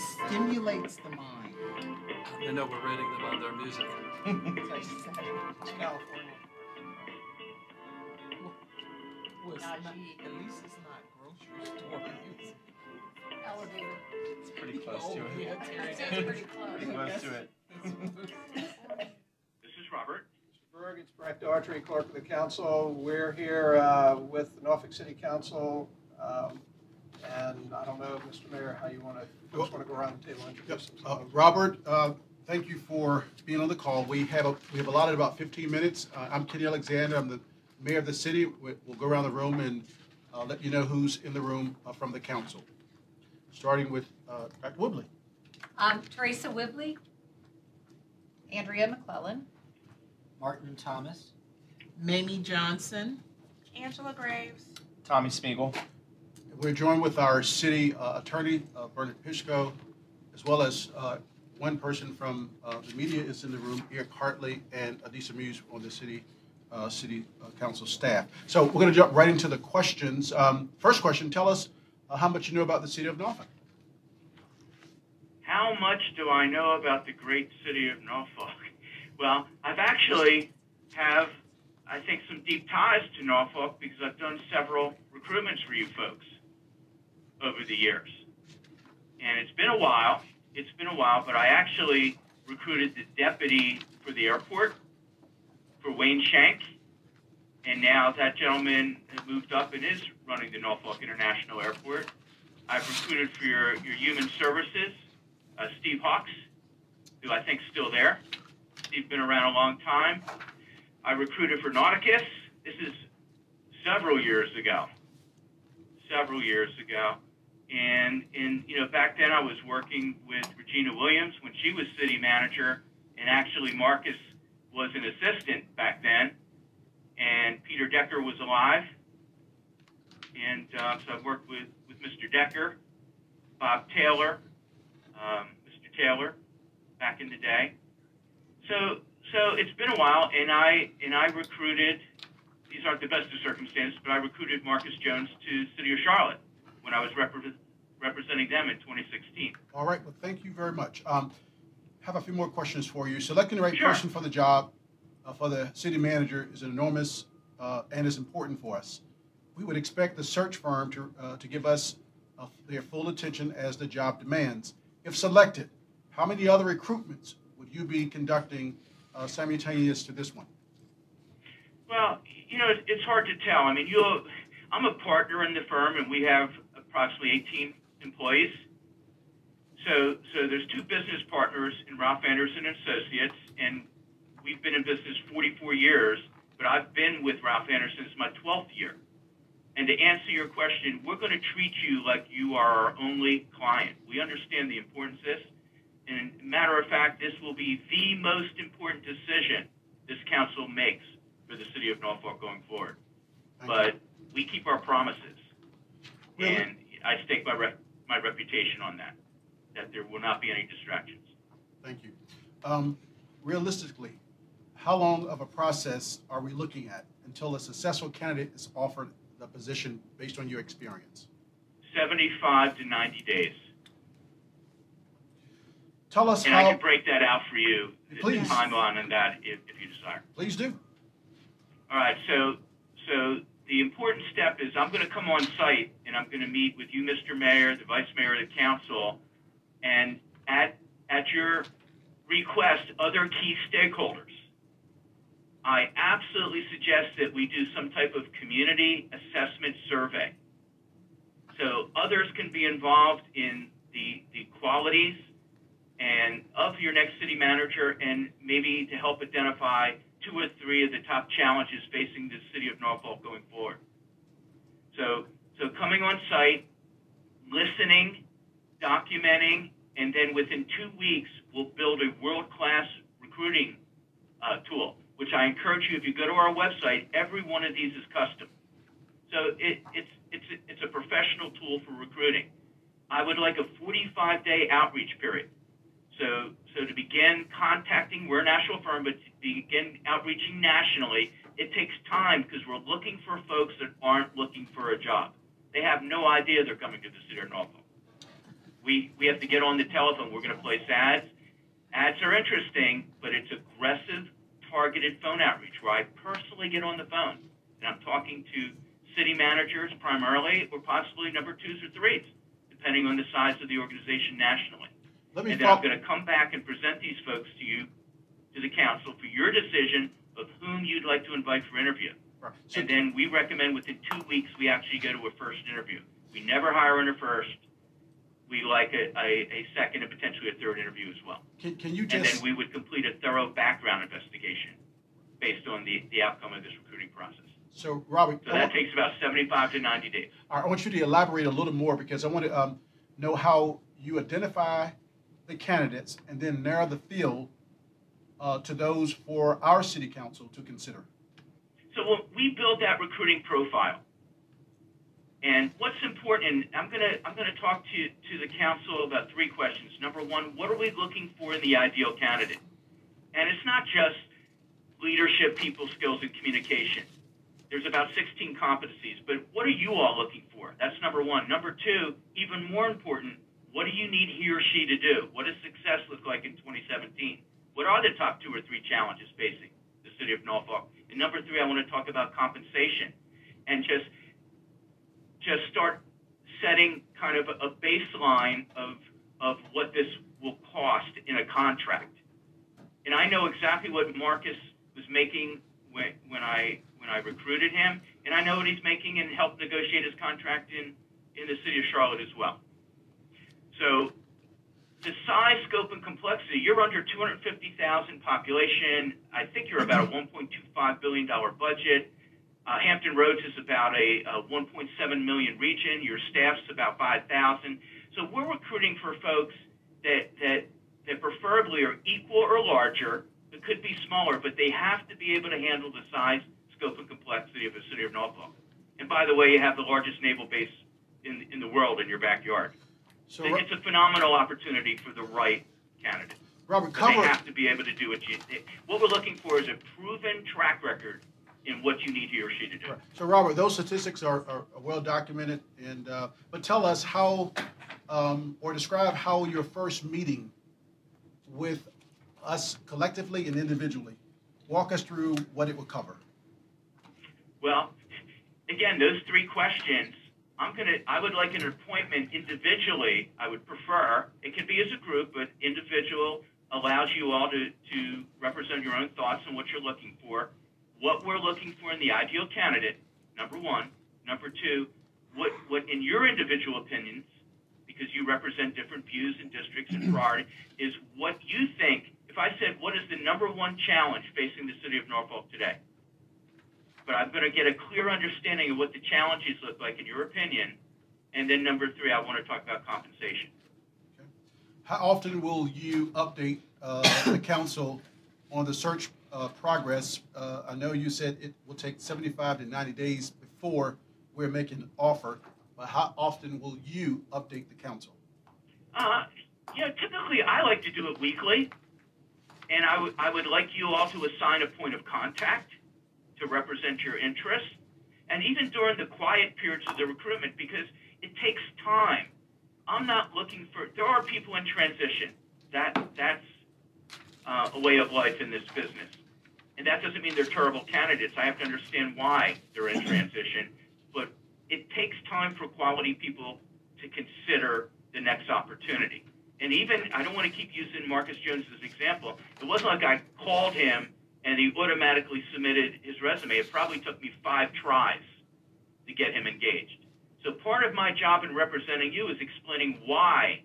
stimulates the mind. I know we're rating them on their music. California. Well, it's not, at least it's not grocery store music. Elevator. It's pretty close Oh, to it. yeah, It's Terry, pretty Pretty close. close to it. This is Robert. Mr. Berg, it's Breck Daughtrey, Clerk of the Council. We're here uh, with the Norfolk City Council. um, And I don't know, Mr. Mayor, how you want to, folks want to go around the table and Yep. introduce Uh, themselves. Robert, uh, thank you for being on the call. We have, a- we have allotted about 15 minutes. Uh, I'm Kenny Alexander, I'm the mayor of the city. We- We'll go around the room and uh, let you know who's in the room uh, from the council. Starting with uh, Dr. Whibley. Um, Teresa Whibley. Andrea McClellan. Martin Thomas. Mamie Johnson. Angela Graves. Tommy Smigiel. We're joined with our city uh, attorney, uh, Bernard Pishko, as well as uh, one person from uh, the media is in the room, Eric Hartley and Adisa Muse on the city, uh, city uh, council staff. So we're going to jump right into the questions. Um, First question, tell us how much you know about the city of Norfolk. How much do I know about the great city of Norfolk? Well, I've actually have, I think, some deep ties to Norfolk because I've done several recruitments for you folks over the years. And it's been a while. It's been a while, but I actually recruited the deputy for the airport for Wayne Shank. And now that gentleman has moved up and is running the Norfolk International Airport. I've recruited for your, your human services, uh, Steve Hawks, who I think is still there. Steve's been around a long time. I recruited for Nauticus. This is several years ago. Several years ago. And, and, you know, back then I was working with Regina Williams when she was city manager, and actually Marcus was an assistant back then, and Peter Decker was alive. And uh, so I've worked with, with Mr. Decker, Bob Taylor, um, Mr. Taylor, back in the day. So, so it's been a while, and I and I recruited. These aren't the best of circumstances, but I recruited Marcus Jones to City of Charlotte when I was repre- representing them in 2016. All right, well, thank you very much. Um, Have a few more questions for you. Selecting the right Sure. person for the job, uh, for the city manager is enormous uh, and is important for us. We would expect the search firm to, uh, to give us uh, their full attention as the job demands. If selected, how many other recruitments would you be conducting uh, simultaneous to this one? Well, you know, it's, it's hard to tell. I mean, you'll, I'm a partner in the firm, and we have approximately 18 employees. So, so there's two business partners in Ralph Andersen and Associates, and we've been in business 44 years. But I've been with Ralph Andersen since my 12th year. And to answer your question, we're going to treat you like you are our only client. We understand the importance of this. And matter of fact, this will be the most important decision this council makes for the city of Norfolk going forward. Thank you. But we keep our promises, Really? and I stake my rep, my reputation on that. That there will not be any distractions. Thank you. Um, Realistically, how long of a process are we looking at until a successful candidate is offered the position based on your experience? 75 to 90 days, Tell us and I can break that out for you, the- the Please. timeline on that, if, if you desire. please do. All right, so so the important step is I'm going to come on site and I'm going to meet with you, Mr. Mayor, the Vice Mayor of the Council, and at at your request, other key stakeholders. I absolutely suggest that we do some type of community assessment survey. So others can be involved in the, the qualities and of your next city manager and maybe to help identify two or three of the top challenges facing the city of Norfolk going forward. So, so coming on site, listening, documenting, and then within two weeks, we'll build a world-class recruiting uh, tool, which I encourage you, if you go to our website, every one of these is custom. So it, it's, it's, it's a professional tool for recruiting. I would like a 45-day outreach period. So, so to begin contacting, we're a national firm, but to begin outreaching nationally, it takes time because we're looking for folks that aren't looking for a job. They have no idea they're coming to the city of Norfolk. We, we have to get on the telephone. We're going to place ads. Ads are interesting, but it's aggressive, targeted phone outreach where I personally get on the phone and I'm talking to city managers primarily, or possibly number twos or threes, depending on the size of the organization nationally. Let me And then I'm going to come back and present these folks to you, to the council, for your decision of whom you'd like to invite for interview. right. So- And then we recommend within two weeks, we actually go to a first interview. We never hire in a first. We like a, a, a second and potentially a third interview as well. Can, can you just... And then we would complete a thorough background investigation based on the, the outcome of this recruiting process. so Robert, So that want- takes about 75 to 90 days. I want you to elaborate a little more because I want to um, know how you identify the candidates and then narrow the field uh, to those for our city council to consider. So when we build that recruiting profile, and what's important, and I'm gonna I'm gonna talk to to the council about three questions. Number one, what are we looking for in the ideal candidate? And it's not just leadership, people skills, and communication. There's about 16 competencies, but what are you all looking for? That's number one. Number two, even more important, what do you need he or she to do? What does success look like in 2017? What are the top two or three challenges facing the city of Norfolk? And number three, I want to talk about compensation and just just start setting kind of a baseline of of what this will cost in a contract. And I know exactly what Marcus was making when when I when I recruited him, and I know what he's making and helped negotiate his contract in in the city of Charlotte as well. So the size, scope, and complexity, you're under 250,000 population. I think you're about a $1.25 billion budget. Uh, Hampton Roads is about a, a 1.7 million region. Your staff's about 5,000. So we're recruiting for folks that, that, that preferably are equal or larger. It could be smaller, but they have to be able to handle the size, scope, and complexity of the city of Norfolk. And by the way, you have the largest naval base in, in the world in your backyard. So, it's a phenomenal opportunity for the right candidate. Robert, But they have to be able to do what you. They, what we're looking for is a proven track record in what you need he or she to do. so Robert, those statistics are, are well documented and, uh, but tell us how, um, or describe how your first meeting with us collectively and individually. Walk us through what it will cover. Well, again, those three questions. I'm gonna. I would like an appointment individually. I would prefer. It can be as a group, but individual allows you all to to represent your own thoughts and what you're looking for. What we're looking for in the ideal candidate. Number one. Number two. What what in your individual opinions, because you represent different views and districts and priority, is what you think. If I said what is the number one challenge facing the city of Norfolk today? But I'm going to get a clear understanding of what the challenges look like in your opinion. And then number three, I want to talk about compensation. How often will you update uh, the council on the search uh, progress? Uh, I know you said it will take 75 to 90 days before we're making an offer, but how often will you update the council? Uh, yeah, typically I like to do it weekly, and I I would like you all to assign a point of contact to represent your interests, and even during the quiet periods of the recruitment, because it takes time. I'm not looking for. There are people in transition. That that's uh, a way of life in this business, and that doesn't mean they're terrible candidates. I have to understand why they're in transition, but it takes time for quality people to consider the next opportunity. And even, I don't want to keep using Marcus Jones as an example. It wasn't like I called him and he automatically submitted his resume. It probably took me five tries to get him engaged. So part of my job in representing you is explaining why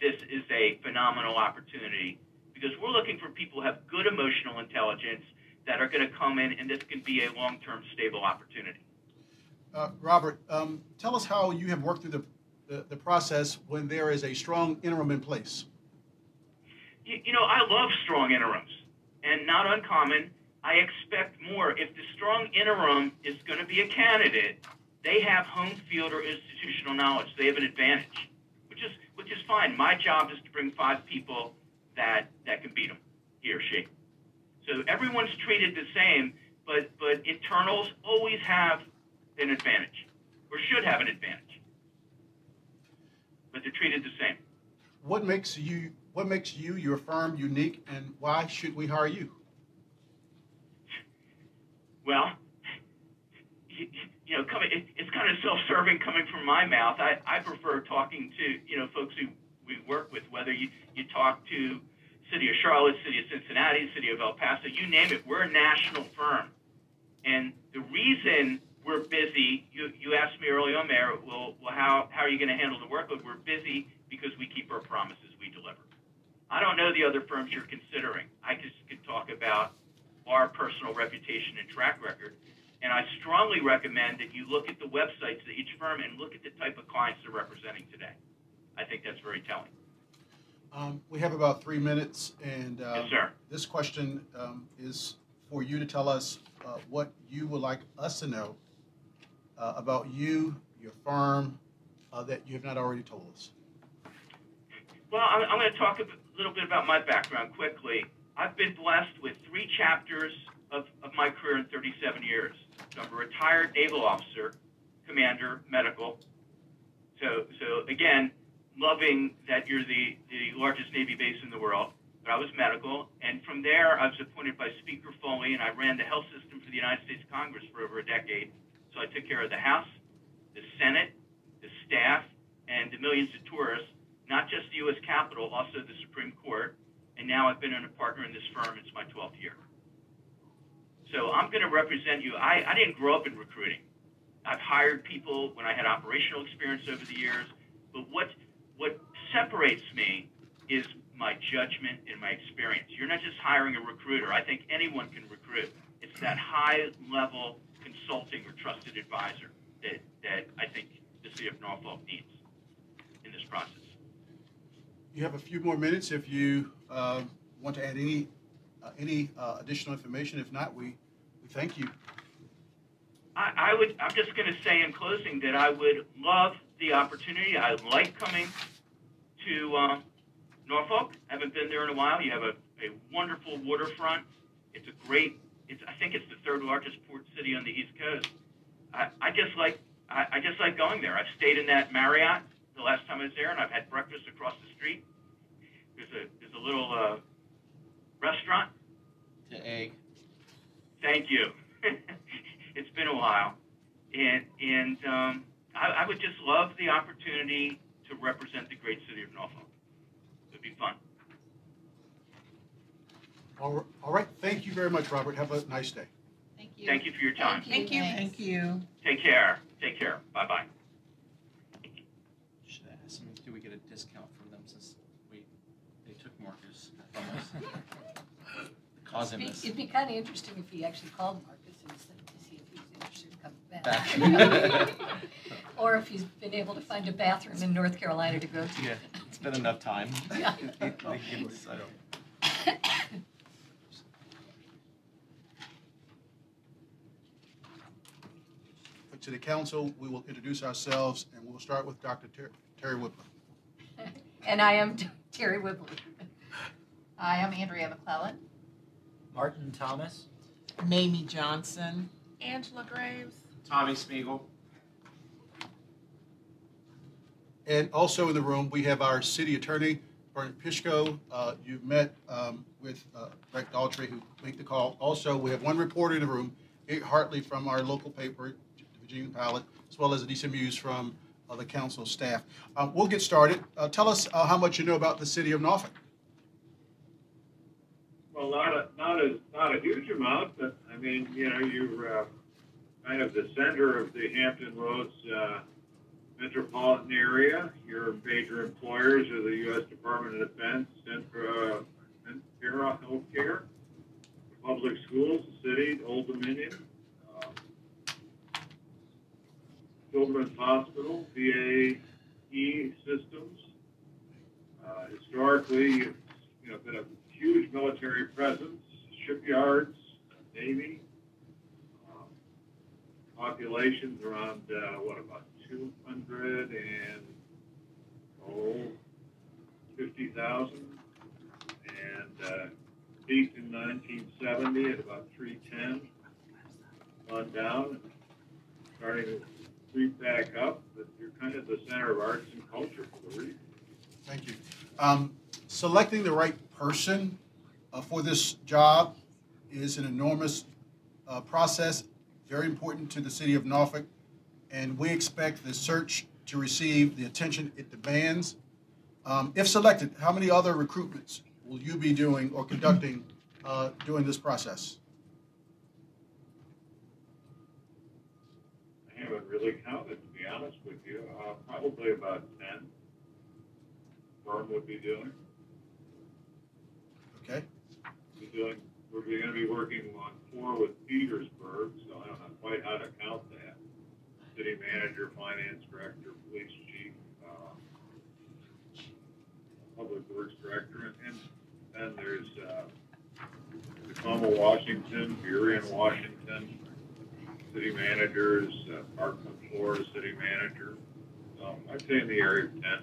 this is a phenomenal opportunity because we're looking for people who have good emotional intelligence that are going to come in and this can be a long-term stable opportunity. Uh, Robert, um, tell us how you have worked through the, the, the process when there is a strong interim in place. You, you know, I love strong interims, and not uncommon. I expect more. If the strong interim is going to be a candidate, they have home field or institutional knowledge. They have an advantage, which is which is fine. My job is to bring five people that that can beat them, he or she. So everyone's treated the same, but but internals always have an advantage, or should have an advantage. But but they're treated the same. What makes you, what makes you, your firm unique, and why should we hire you? Well, you, know, coming, it's kind of self-serving coming from my mouth. I, I prefer talking to, you know, folks who we work with, whether you, you talk to City of Charlotte, City of Cincinnati, City of El Paso, you name it, we're a national firm. And the reason we're busy, you, you asked me early on, Mayor, well, well how, how are you going to handle the workload? We're busy because we keep our promises. I don't know the other firms you're considering. I just could talk about our personal reputation and track record. And I strongly recommend that you look at the websites of each firm and look at the type of clients they're representing today. I think that's very telling. Um, we have about three minutes, and uh, Yes, sir. this question um, is for you to tell us uh, what you would like us to know uh, about you, your firm, uh, that you have not already told us. Well, I'm, I'm going to talk a little bit about my background quickly. I've been blessed with three chapters of, of my career in 37 years. So I'm a retired naval officer, commander, medical. So, so again, loving that you're the, the largest Navy base in the world. But I was medical, and from there I was appointed by Speaker Foley, and I ran the health system for the United States Congress for over a decade. So I took care of the House, the Senate, the staff, and the millions of tourists not just the U.S. Capitol, also the Supreme Court, and now I've been a partner in this firm. It's my 12th year. So I'm going to represent you. I, I didn't grow up in recruiting. I've hired people when I had operational experience over the years, but what what separates me is my judgment and my experience. You're not just hiring a recruiter. I think anyone can recruit. It's that high level consulting or trusted advisor that, that I think the city of Norfolk needs in this process. You have a few more minutes if you uh, want to add any uh, any uh, additional information. If not, we, we thank you. I, I would. I'm just going to say in closing that I would love the opportunity. I like coming to um, Norfolk. I haven't been there in a while. You have a, a wonderful waterfront. It's a great. It's. I think it's the third largest port city on the East Coast. I, I just like. I, I just like going there. I've stayed in that Marriott the last time I was there, and I've had breakfast across the street. There's a there's a little uh, restaurant. To egg. Thank you. it's been a while, and and um, I, I would just love the opportunity to represent the great city of Norfolk. It'd be fun. All right. Thank you very much, Robert. Have a nice day. Thank you. Thank you for your time. Thank you. Thank you. Take care. Take care. Bye bye. Should I ask them, do we get a discount from them since we, they took Marcus from us? Cause him It'd this. be- It'd be kind of interesting if he actually called Marcus and said to see if he's interested in coming back. Back. Or if he's been able to find a bathroom in North Carolina to go to. Yeah, it's been enough time. Yeah. They- they give us- I don't- To the council, we will introduce ourselves, and we'll start with Dr. Ter- Terry Whitman. And I am Terry Whibley. I am Andrea McClellan. Martin Thomas. Mamie Johnson. Angela Graves. Tommy Smigiel. And also in the room, we have our city attorney, Bernard Pishko. Uh, You've met um, with uh, Breck Daughtrey, who made the call. Also, we have one reporter in the room, Eric Hartley from our local paper, the Virginia Pilot, as well as Adisa Muse from uh, the council staff. Um, We'll get started. Uh, Tell us uh, how much you know about the city of Norfolk. Well, not a, not a, not a huge amount, but I mean, you know, you're, uh, kind of the center of the Hampton Roads, uh, metropolitan area. Your major employers are the U.S. Department of Defense, Centra, uh, Sentara Healthcare, public schools, the city, Old Dominion, um, Children's Hospital, BAE systems. Uh, historically, you've, you know, been a huge military presence, shipyards, Navy, um, populations around, uh, what, about 200 and, oh, 50,000? And, uh, peaked in 1970 at about 310, on down, starting to creep back up, but you're kind of the center of arts and culture for the region. Thank you. Um, Selecting the right person uh, for this job is an enormous uh, process, very important to the city of Norfolk, and we expect the search to receive the attention it demands. Um, If selected, how many other recruitments will you be doing or conducting uh, during this process? I haven't really counted, to be honest with you. Uh, probably about ten. Firm would be doing. Okay? Be doing. We're going to be working on four with Petersburg, so I don't know quite how to count that. City manager, finance director, police chief, uh, public works director, and, and then there's uh, Tacoma, Washington, Burien, Washington, city managers, uh, Parkland, Florida city manager. So I'd say in the area of ten.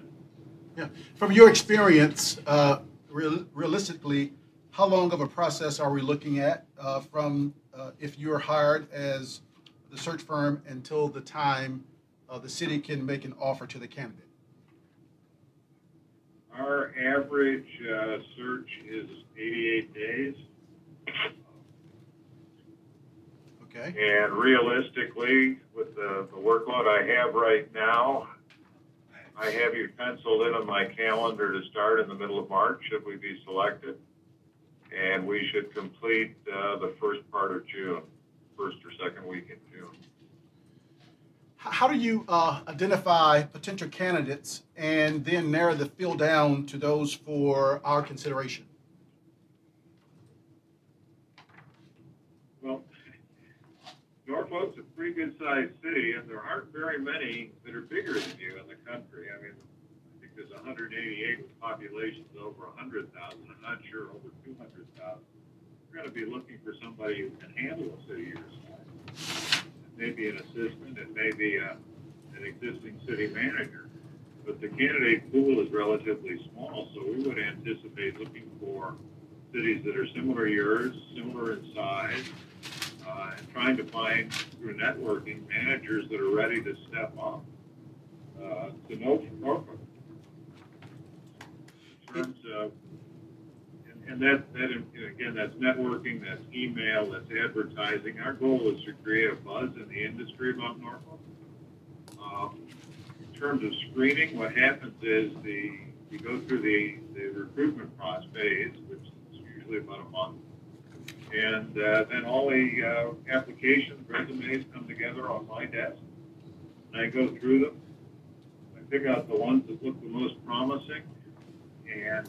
Yeah. From your experience, uh, real- realistically, how long of a process are we looking at uh, from uh, if you're hired as the search firm until the time uh, the city can make an offer to the candidate? Our average uh, search is 88 days, Okay? and realistically, with the, the workload I have right now, I have you penciled in on my calendar to start in the middle of March should we be selected, and we should complete uh, the first part of June, first or second week in June. How do you uh, identify potential candidates and then narrow the field down to those for our consideration? Well, Norfolk's pretty good sized city, and there aren't very many that are bigger than you in the country. I mean, I think there's 188 with populations over 100,000. I'm not sure over 200,000. We're going to be looking for somebody who can handle a city your size. It may be an assistant, it may be a, an existing city manager. But the candidate pool is relatively small, so we would anticipate looking for cities that are similar to yours, similar in size, uh, and trying to find through networking managers that are ready to step up uh, to Nor- Norfolk. In terms of, and, and that, that, again, that's networking, that's email, that's advertising. Our goal is to create a buzz in the industry about Norfolk. Um, in terms of screening, what happens is the you go through the, the recruitment process phase, which is usually about a month and uh, then all the uh, applications, resumes come together on my desk. And I go through them. I pick out the ones that look the most promising, and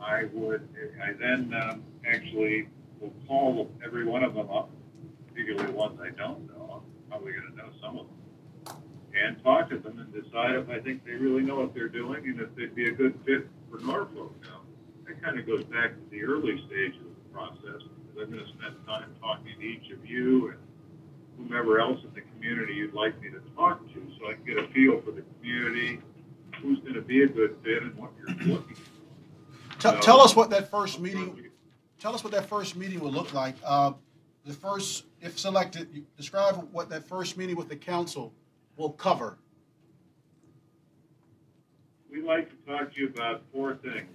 I would, I then um, actually will call every one of them up, particularly ones I don't know. I'm probably going to know some of them, and talk to them and decide if I think they really know what they're doing and if they'd be a good fit for Norfolk. Now, that kind of goes back to the early stages of the process. I'm going to spend time talking to each of you and whomever else in the community you'd like me to talk to, so I can get a feel for the community, who's going to be a good fit, and what you're looking for. Tell, So- tell us what that first meeting, tell us what that first meeting will look like. Uh, The first, if selected, you describe what that first meeting with the council will cover. We'd like to talk to you about four things.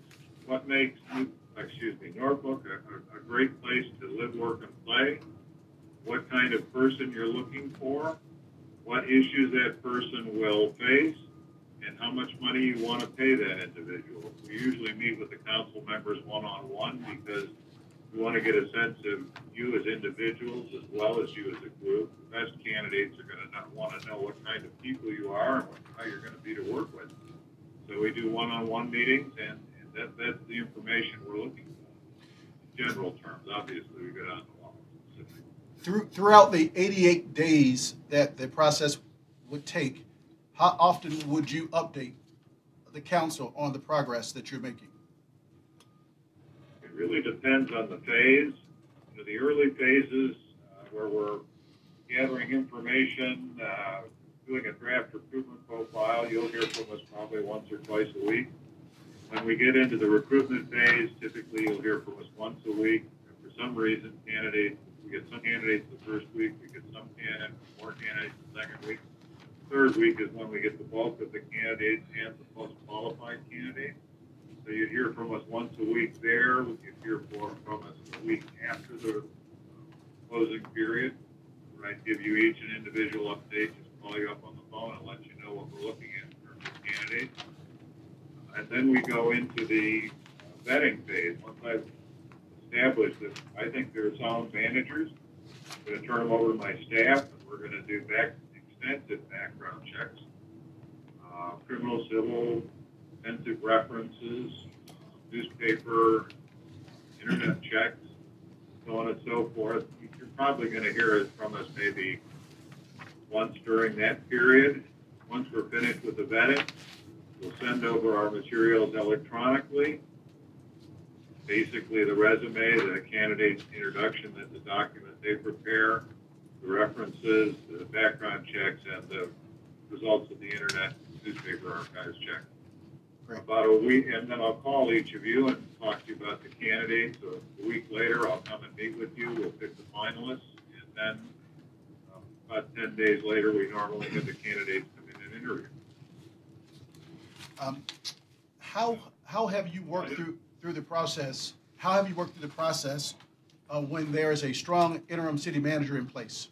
What makes, New- excuse me, Norfolk a, a, great place to live, work, and play? What kind of person you're looking for? What issues that person will face? And how much money you want to pay that individual? We usually meet with the council members one-on-one because we want to get a sense of you as individuals as well as you as a group. The best candidates are going to want to know what kind of people you are and how you're going to be to work with. So we do one-on-one meetings, and, and that, that's the information we're looking for. In general terms, obviously, we go down to law. Through, throughout the 88 days that the process would take, how often would you update the council on the progress that you're making? It really depends on the phase. You know, the early phases, uh, where we're gathering information, uh, doing a draft recruitment profile, you'll hear from us probably once or twice a week. When we get into the recruitment phase, typically you'll hear from us once a week. And for some reason, candidates, we get some candidates the first week, we get some candidates, more candidates the second week. third week is when we get the bulk of the candidates and the most qualified candidates. So you'd hear from us once a week there, you'd hear more from us a week after the uh, closing period. Where I'd give you each an individual update, just call you up on the phone and let you know what we're looking at of candidates. And then we go into the vetting phase. Once I've established that I think they're sound managers, I'm gonna turn them over to my staff, and we're gonna do back, extensive background checks. Uh, criminal, civil, extensive references, newspaper, internet checks, so on and so forth. You're probably gonna hear it from us maybe once during that period. Once we're finished with the vetting, we'll send over our materials electronically. Basically, the resume, the candidate's introduction, that the document they prepare, the references, the background checks, and the results of the internet newspaper archives check. Great. About a week, and then I'll call each of you and talk to you about the candidates. So a week later, I'll come and meet with you. We'll pick the finalists, and then um, about ten days later, we normally have the candidates come in and interview. Um, How, how have you worked through, through the process? How have you worked through the process uh, when there is a strong interim city manager in place?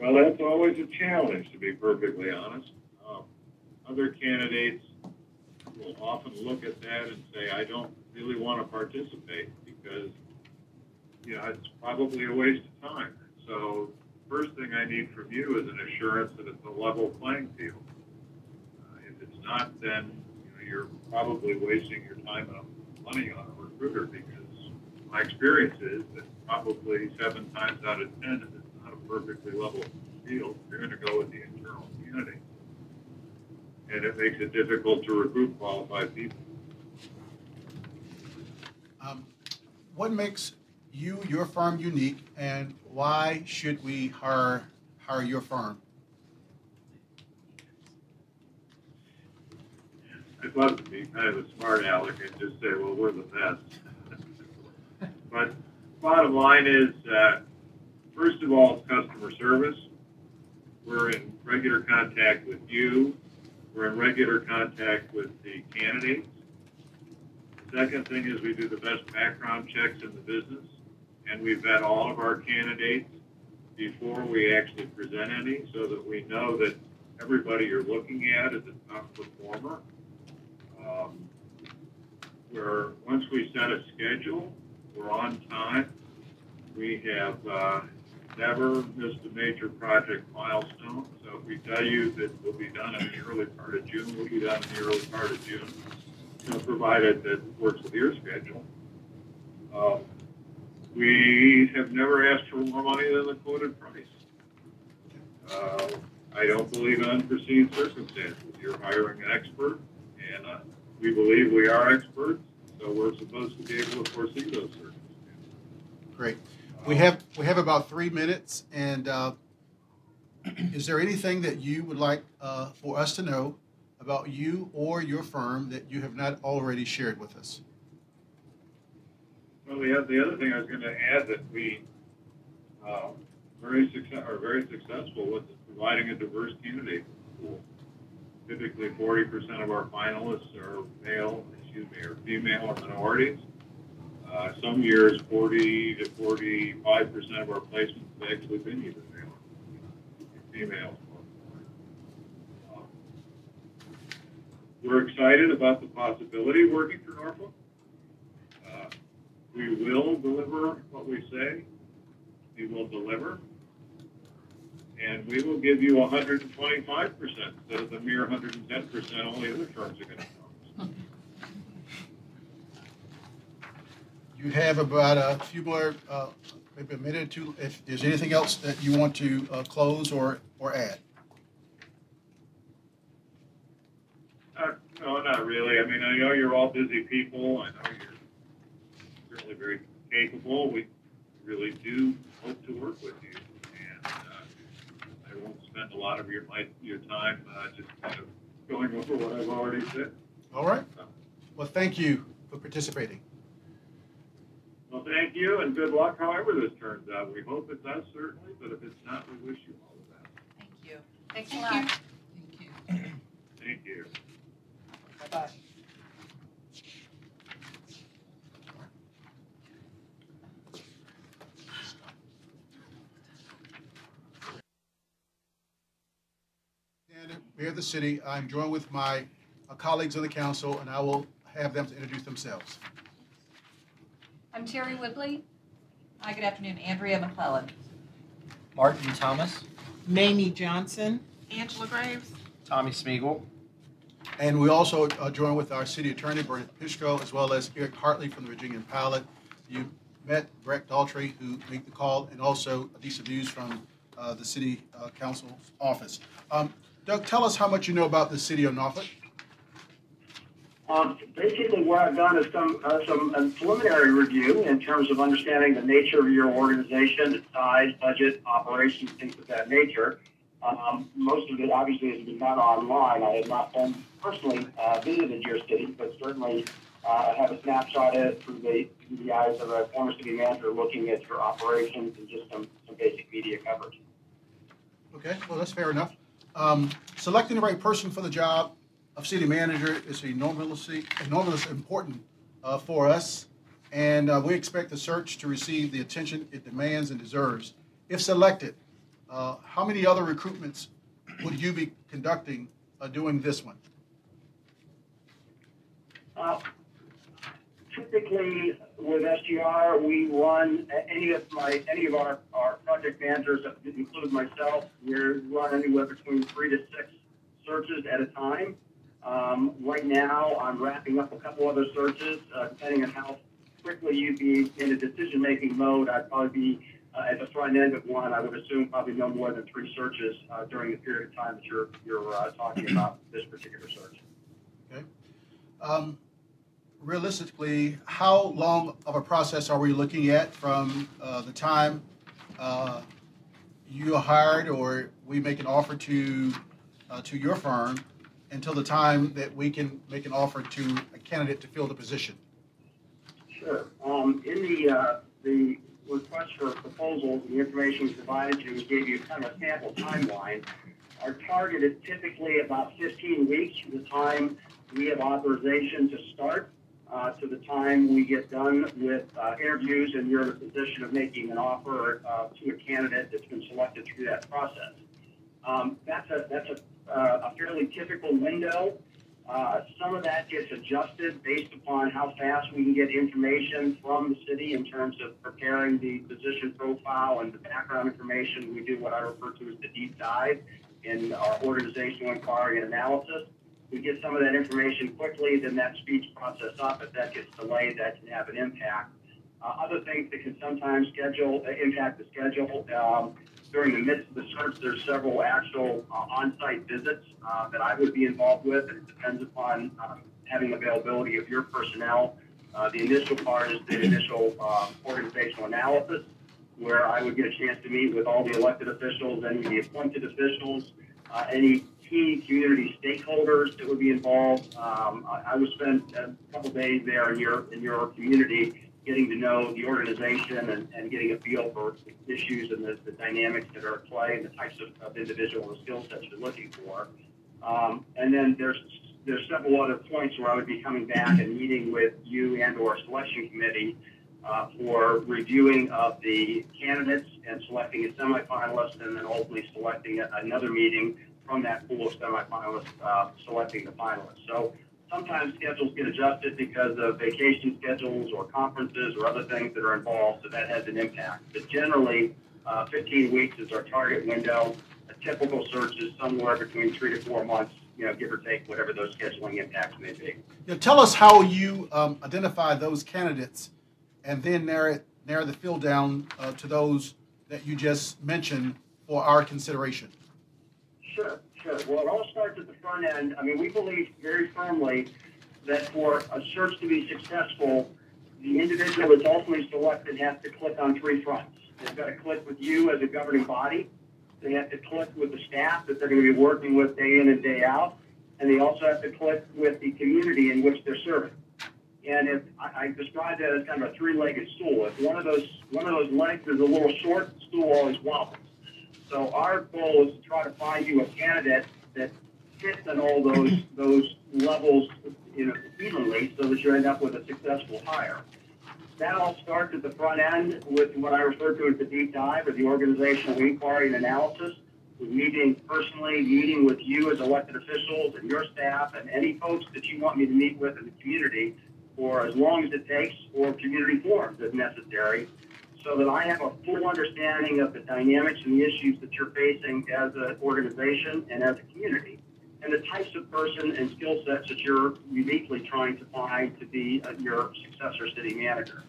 Well, that's always a challenge, to be perfectly honest. Um, other candidates will often look at that and say, I don't really want to participate because, you know, it's probably a waste of time. So, first thing I need from you is an assurance that it's a level playing field. Not, then you you're probably wasting your time and money on a recruiter because my experience is that probably seven times out of ten, if it's not a perfectly level field, you're going to go with the internal candidate. And it makes it difficult to recruit qualified people. Um, What makes you, your firm unique, and why should we hire, hire your firm? Love to be kind of a smart aleck and just say, well, we're the best. but bottom line is, uh, first of all, customer service. We're in regular contact with you. We're in regular contact with the candidates. The second thing is we do the best background checks in the business, and we vet all of our candidates before we actually present any, so that we know that everybody you're looking at is a top performer. Um, where once we set a schedule, we're on time. We have uh, never missed a major project milestone. So if we tell you that we'll be done in the early part of June, we'll be done in the early part of June, you know, provided that it works with your schedule. Um, we have never asked for more money than the quoted price. Uh, I don't believe in unforeseen circumstances. You're hiring an expert, and uh, we believe we are experts, so we're supposed to be able to foresee those circumstances. Great. We have, we have about three minutes, and uh, is there anything that you would like uh, for us to know about you or your firm that you have not already shared with us? Well, the, the other thing I was going to add that we um, very success, are very successful with providing a diverse candidate pool. Typically, 40% of our finalists are male, excuse me, or female or minorities. Uh, some years, 40 to 45% of our placements have actually been either male or female. Um, We're excited about the possibility of working for Norfolk. Uh, we will deliver what we say. We will deliver. And we will give you 125% instead of the mere 110% only other firms are going to promise. You have about a few more, uh, maybe a minute or two. If there's anything else that you want to uh, close or, or add? Uh, no, not really. I mean, I know you're all busy people. I know you're certainly very capable. We really do hope to work with you. And uh, I won't spend a lot of your my, your time uh, just kind of going over what I've already said. All right. Well, thank you for participating. Well, thank you and good luck however this turns out. We hope it does, certainly, but if it's not, we wish you all the best. Thanks a Thank lot. you. Thank you. Thank you. Bye-bye. And Mayor of the city, I'm joined with my uh, colleagues of the council, and I will have them to introduce themselves. I'm Terry Whibley. Hi, good afternoon. Andrea McClellan. Martin Thomas. Mamie Johnson. Angela Graves. Tommy Smigiel. And we also uh, join with our city attorney, Bernard Pishko, as well as Eric Hartley from the Virginian Pilot. You met Breck Daughtrey, who made the call, and also Adisa Muse from uh, the city uh, council's office. Um, Doug, tell us how much you know about the city of Norfolk. Um, basically, what I've done is some uh, some uh, preliminary review in terms of understanding the nature of your organization, size, budget, operations, things of that nature. Um, most of it, obviously, has been done online. I have not been personally uh, visited your city, but certainly uh, have a snapshot of it through the, through the eyes of a former city manager looking at your operations and just some, some basic media coverage. Okay, well, that's fair enough. Um, selecting the right person for the job of city manager is enormously, enormously important uh, for us, and uh, we expect the search to receive the attention it demands and deserves. If selected, uh, how many other recruitments would you be conducting uh, doing this one? Typically, with SGR, we run any of my, any of our, our project managers, include myself, we run anywhere between three to six searches at a time. Um, right now, I'm wrapping up a couple other searches, uh, depending on how quickly you'd be in a decision-making mode, I'd probably be, uh, at the front end of one, I would assume probably no more than three searches, uh, during the period of time that you're, you're, uh, talking about this particular search. Um, realistically, how long of a process are we looking at from uh, the time uh, you are hired or we make an offer to uh, to your firm until the time that we can make an offer to a candidate to fill the position? Sure. Um, in the, uh, the request for proposals, the information we provided you, we gave you kind of a sample timeline. Our target is typically about 15 weeks from the time we have authorization to start uh, to the time we get done with uh, interviews and you're in a position of making an offer uh, to a candidate that's been selected through that process. Um, that's a, that's a, uh, a fairly typical window. Uh, some of that gets adjusted based upon how fast we can get information from the city in terms of preparing the position profile and the background information. We do what I refer to as the deep dive in our organizational inquiry and analysis. We get some of that information quickly, then that speeds process up. If that gets delayed, that can have an impact. Uh, other things that can sometimes schedule uh, impact the schedule. Um, during the midst of the search, there's several actual uh, on-site visits uh, that I would be involved with, and it depends upon um, having availability of your personnel. Uh, the initial part is the initial um, organizational analysis, where I would get a chance to meet with all the elected officials, any of the appointed officials, uh, any key community stakeholders that would be involved. Um, I, I would spend a couple days there in your in your community getting to know the organization and, and getting a feel for the issues and the, the dynamics that are at play and the types of, of individual and skill sets you're looking for. Um, and then there's there's several other points where I would be coming back and meeting with you and or selection committee uh, for reviewing of the candidates and selecting a semifinalist and then ultimately selecting a, another meeting from that pool of semifinalists, uh, selecting the finalists. So sometimes schedules get adjusted because of vacation schedules or conferences or other things that are involved, so that has an impact. But generally, uh, 15 weeks is our target window. A typical search is somewhere between three to four months, you know, give or take whatever those scheduling impacts may be. Know, tell us how you um, identify those candidates and then narrow, narrow the field down uh, to those that you just mentioned for our consideration. Sure, sure. Well, it all starts at the front end. I mean, we believe very firmly that for a search to be successful, the individual that's ultimately selected has to click on three fronts. They've got to click with you as a governing body. They have to click with the staff that they're going to be working with day in and day out. And they also have to click with the community in which they're serving. And if I, I describe that as kind of a three-legged stool. If one of those one of those legs is a little short, the stool always wobbles. So our goal is to try to find you a candidate that fits in all those those levels, you know, evenly, so that you end up with a successful hire. That all starts at the front end with what I refer to as the deep dive or the organizational inquiry and analysis, with meeting personally, meeting with you as elected officials and your staff and any folks that you want me to meet with in the community for as long as it takes or community forums if necessary, so that I have a full understanding of the dynamics and the issues that you're facing as an organization and as a community and the types of person and skill sets that you're uniquely trying to find to be uh, your successor city manager.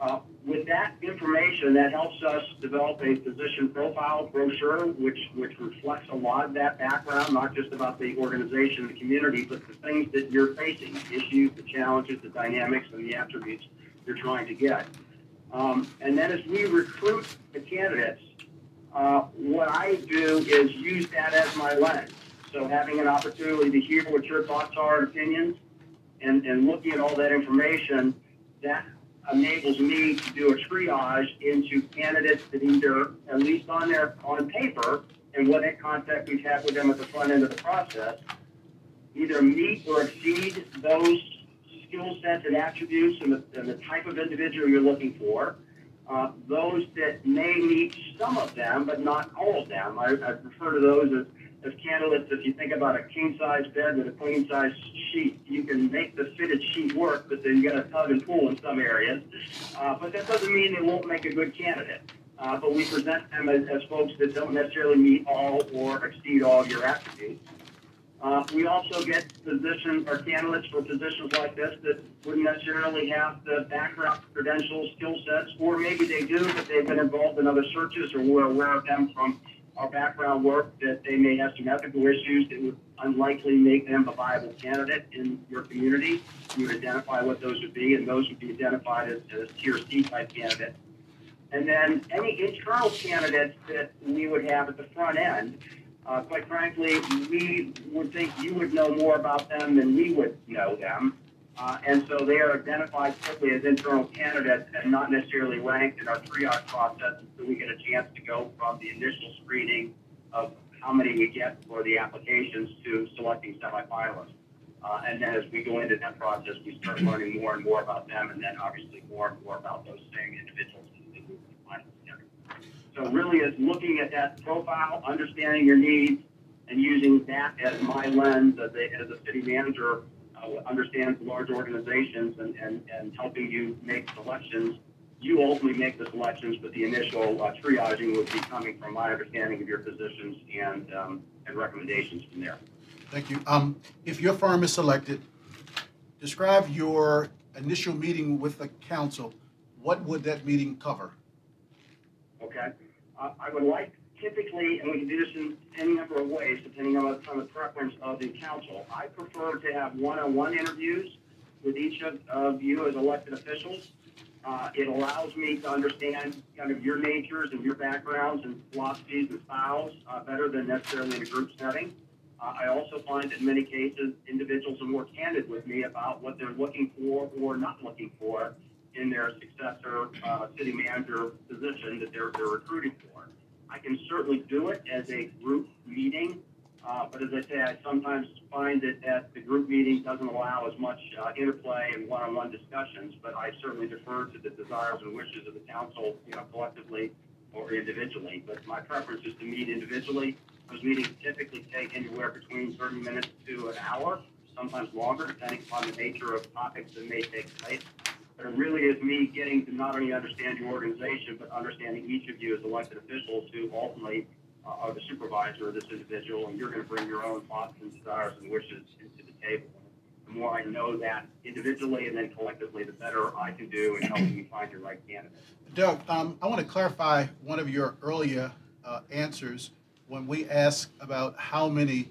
Uh, with that information, that helps us develop a position profile brochure, which which reflects a lot of that background, not just about the organization and the community, but the things that you're facing, the issues, the challenges, the dynamics, and the attributes you're trying to get. Um, and then as we recruit the candidates, uh, what I do is use that as my lens. So having an opportunity to hear what your thoughts are and opinions and, and looking at all that information, that enables me to do a triage into candidates that either, at least on their on paper, and what contact we've had with them at the front end of the process, either meet or exceed those skill sets and attributes and the, and the type of individual you're looking for. Uh, those that may meet some of them, but not all of them. I, I refer to those as as candidates, if you think about a king size bed with a queen size sheet, you can make the fitted sheet work, but then you got a tug and pull in some areas. Uh, but that doesn't mean they won't make a good candidate. Uh, but we present them as, as folks that don't necessarily meet all or exceed all your attributes. Uh, we also get positions or candidates for positions like this that wouldn't necessarily have the background credentials, skill sets, or maybe they do, but they've been involved in other searches or we're aware of them from our background work that they may have some ethical issues that would unlikely make them a viable candidate in your community. You would identify what those would be, and those would be identified as, as tier C type candidates. And then any internal candidates that we would have at the front end, uh, quite frankly, we would think you would know more about them than we would know them. Uh, and so they are identified quickly as internal candidates and not necessarily ranked in our triage process until we get a chance to go from the initial screening of how many we get for the applications to selecting semifinalists. Uh, and then as we go into that process, we start learning more and more about them, and then obviously more and more about those same individuals as they move to the final So really, is looking at that profile, understanding your needs, and using that as my lens as a, as a city manager uh, understands large organizations and, and, and helping you make selections. You ultimately make the selections, but the initial uh, triaging would be coming from my understanding of your positions and, um, and recommendations from there. Thank you. Um, if your firm is selected, describe your initial meeting with the council. What would that meeting cover? Okay. I would like typically, and we can do this in any number of ways depending on, on the preference of the council. I prefer to have one-on-one interviews with each of, of you as elected officials. Uh, it allows me to understand kind of your natures and your backgrounds and philosophies and styles uh, better than necessarily in a group setting. Uh, I also find that in many cases individuals are more candid with me about what they're looking for or not looking for in their successor uh, city manager position that they're, they're recruiting for. I can certainly do it as a group meeting, uh, but as I say, I sometimes find that, that the group meeting doesn't allow as much uh, interplay and one-on-one discussions, but I certainly defer to the desires and wishes of the council, you know, collectively or individually. But my preference is to meet individually. Those meetings typically take anywhere between 30 minutes to an hour, sometimes longer, depending upon the nature of topics that may take place. But it really is me getting to not only understand your organization, but understanding each of you as elected officials who ultimately uh, are the supervisor of this individual, and you're going to bring your own thoughts and desires and wishes into the table. The more I know that individually and then collectively, the better I can do in helping you find your right candidate. Doug, um, I want to clarify one of your earlier uh, answers when we asked about how many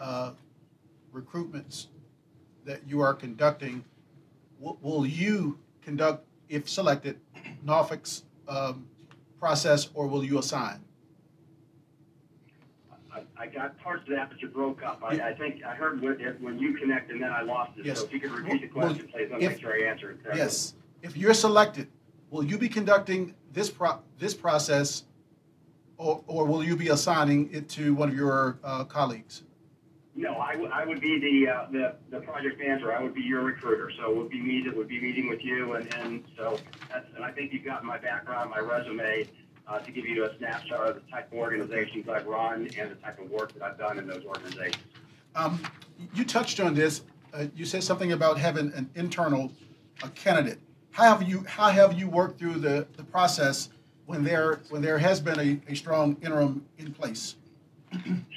uh, recruitments that you are conducting will you conduct, if selected, Norfolk's um, process, or will you assign? I, I got parts of that, but you broke up. I, I think I heard when, when you connect, and then I lost it. Yes. So if you could repeat the question, please, I'll if- make sure I answer it correctly. Yes. If you're selected, will you be conducting this pro, this process or, or will you be assigning it to one of your uh, colleagues? No, I would, I would be the, uh, the, the project manager, I would be your recruiter, so it would be me that would be meeting with you, and, and so, that's, and I think you've got my background, my resume, uh, to give you a snapshot of the type of organizations I've run and the type of work that I've done in those organizations. Um, you touched on this. Uh, you said something about having an internal uh, candidate. How have you how have you worked through the, the process when there when there has been a, a strong interim in place?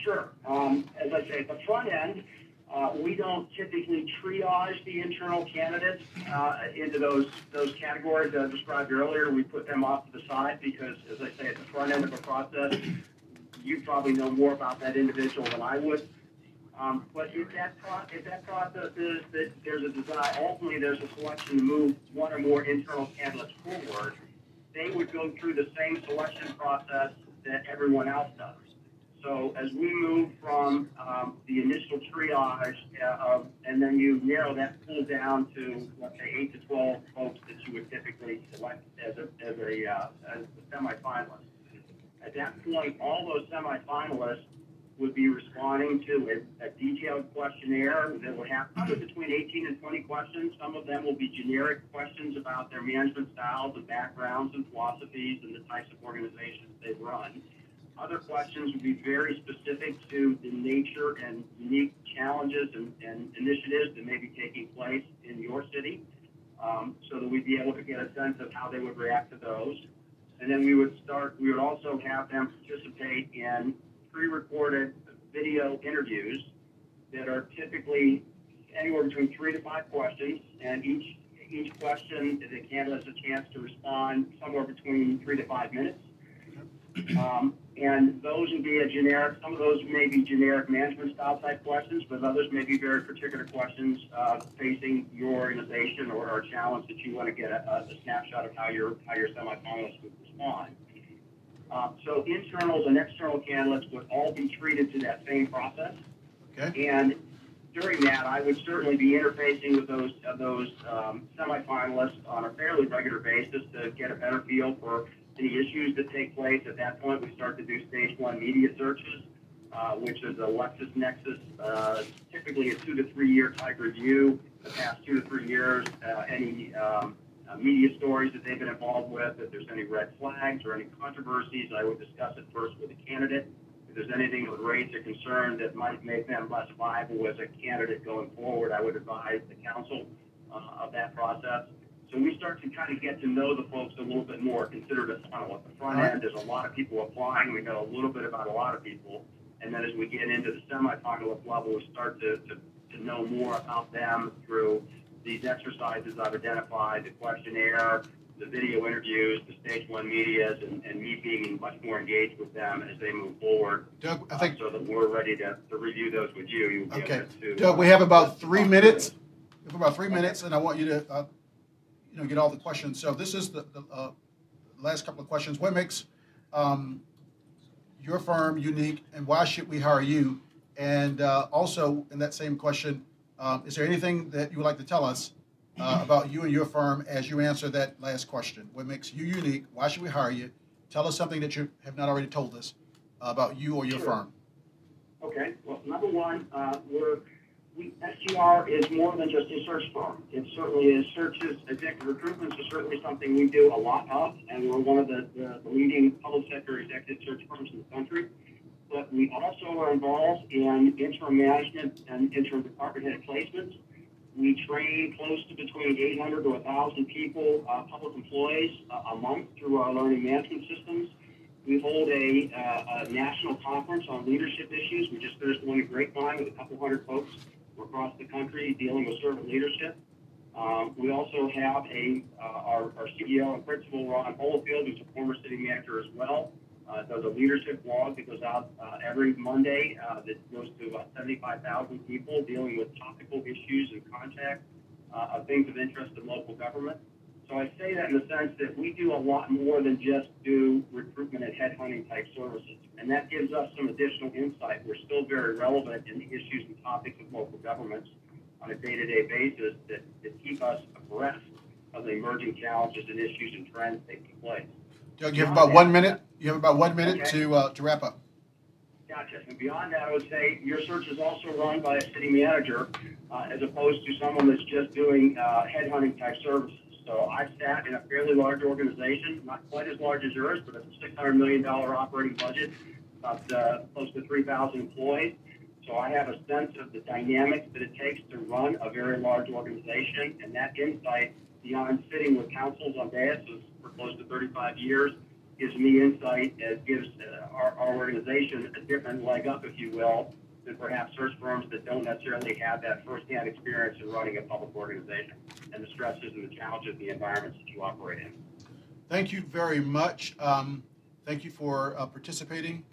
Sure. Um, as I say, at the front end, uh, we don't typically triage the internal candidates uh, into those those categories that I described earlier. We put them off to the side because, as I say, at the front end of a process, you probably know more about that individual than I would. Um, but if that pro- if that process is that there's a desire, ultimately there's a selection to move one or more internal candidates forward, they would go through the same selection process that everyone else does. So as we move from um, the initial triage, uh, of, and then you narrow that pool down to let's say eight to twelve folks that you would typically select as a as a uh, as a semifinalist. At that point, all those semifinalists would be responding to a, a detailed questionnaire that will have between 18 and 20 questions. Some of them will be generic questions about their management styles and backgrounds and philosophies and the types of organizations they run. Other questions would be very specific to the nature and unique challenges and, and initiatives that may be taking place in your city, um, so that we'd be able to get a sense of how they would react to those. And then we would start, we would also have them participate in pre-recorded video interviews that are typically anywhere between three to five questions, and each each question the candidate has a chance to respond somewhere between three to five minutes. Um, and those would be a generic. Some of those may be generic management style type questions, but others may be very particular questions uh, facing your organization or, or a challenge that you want to get a, a snapshot of how your how your semifinalists would respond. Uh, so internals and external candidates would all be treated to that same process. Okay. And during that, I would certainly be interfacing with those uh, those um, semifinalists on a fairly regular basis to get a better feel for any issues that take place. At that point, we start to do stage one media searches, uh, which is a LexisNexis, uh, typically a two to three year type review. The past two to three years, uh, any um, uh, media stories that they've been involved with, if there's any red flags or any controversies, I would discuss it first with the candidate. If there's anything that would raise a concern that might make them less viable as a candidate going forward, I would advise the council uh, of that process. So we start to kind of get to know the folks a little bit more, consider it a funnel. At the front end, there's a lot of people applying. We know a little bit about a lot of people. And then as we get into the semi-finalist level, we start to, to, to know more about them through these exercises I've identified, the questionnaire, the video interviews, the stage one medias, and, and me being much more engaged with them as they move forward. Doug, I think uh, so that we're ready to, to review those with you. Okay. to, Doug, we have about three minutes. We have about three minutes, and I want you to, uh, you know, get all the questions. So this is the, the uh, last couple of questions. What makes um, your firm unique, and why should we hire you? And uh, also, in that same question, um, is there anything that you would like to tell us uh, about you and your firm as you answer that last question? What makes you unique? Why should we hire you? Tell us something that you have not already told us about you or your Sure. firm. Okay, well, number one, uh, we're, we, is more than just a search firm. It certainly is searches, executive recruitment is certainly something we do a lot of, and we're one of the, the, the leading public sector executive search firms in the country. But we also are involved in interim management and interim department head placements. We train close to between 800 to 1,000 people, uh, public employees, uh, a month through our learning management systems. We hold a, uh, a national conference on leadership issues. We just finished one in Grapevine with a couple hundred folks across the country dealing with servant leadership. Um, we also have a uh, our, our CEO and principal Ron Holifield, who's a former city manager as well, uh, does a leadership blog that goes out uh, every Monday uh, that goes to about 75,000 people dealing with topical issues and contact uh, of things of interest in local government. So I say that in the sense that we do a lot more than just do recruitment and headhunting type services. And that gives us some additional insight. We're still very relevant in the issues and topics of local governments on a day-to-day basis that, that keep us abreast of the emerging challenges and issues and trends taking place. Doug, you have about one minute, you have about one minute Okay. to, uh, to wrap up. Gotcha. And beyond that, I would say your search is also run by a city manager, uh, as opposed to someone that's just doing, uh, headhunting type services. So I sat in a fairly large organization, not quite as large as yours, but it's a six hundred million dollar operating budget, about, uh, close to three thousand employees. So I have a sense of the dynamics that it takes to run a very large organization, and that insight beyond sitting with councils on daises for close to thirty-five years gives me insight, as gives uh, our, our organization a different leg up, if you will, than perhaps search firms that don't necessarily have that firsthand experience in running a public organization and the stresses and the challenges, and the environments that you operate in. Thank you very much. Um, Thank you for uh, participating.